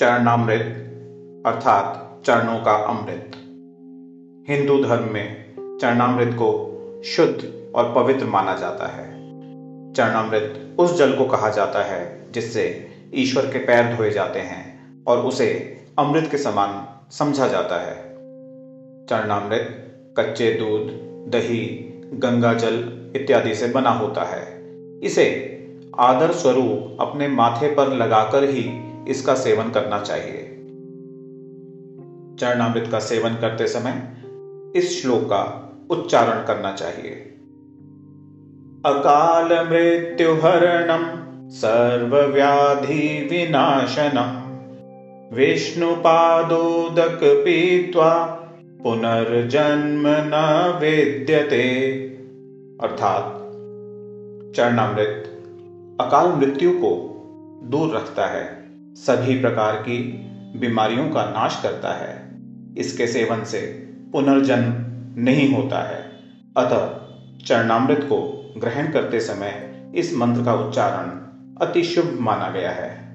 चरणामृत, अर्थात चरणों का अमृत। हिंदू धर्म में चरणामृत को शुद्ध और पवित्र माना जाता है। चरणामृत उस जल को कहा जाता है जिससे ईश्वर के पैर धोए जाते हैं और उसे अमृत के समान समझा जाता है। चरणामृत कच्चे दूध, दही, गंगा जल इत्यादि से बना होता है। इसे आदर स्वरूप अपने माथे पर लगाकर ही इसका सेवन करना चाहिए। चरणामृत का सेवन करते समय इस श्लोक का उच्चारण करना चाहिए। अकाल मृत्यु हरणम सर्वव्याधि विनाशनम विष्णुपादोदक पीत्वा पुनर्जन्म न वेद्यते। अर्थात चरणामृत अकाल मृत्यु को दूर रखता है। सभी प्रकार की बीमारियों का नाश करता है। इसके सेवन से पुनर्जन्म नहीं होता है। अतः चरणामृत को ग्रहण करते समय इस मंत्र का उच्चारण अति शुभ माना गया है।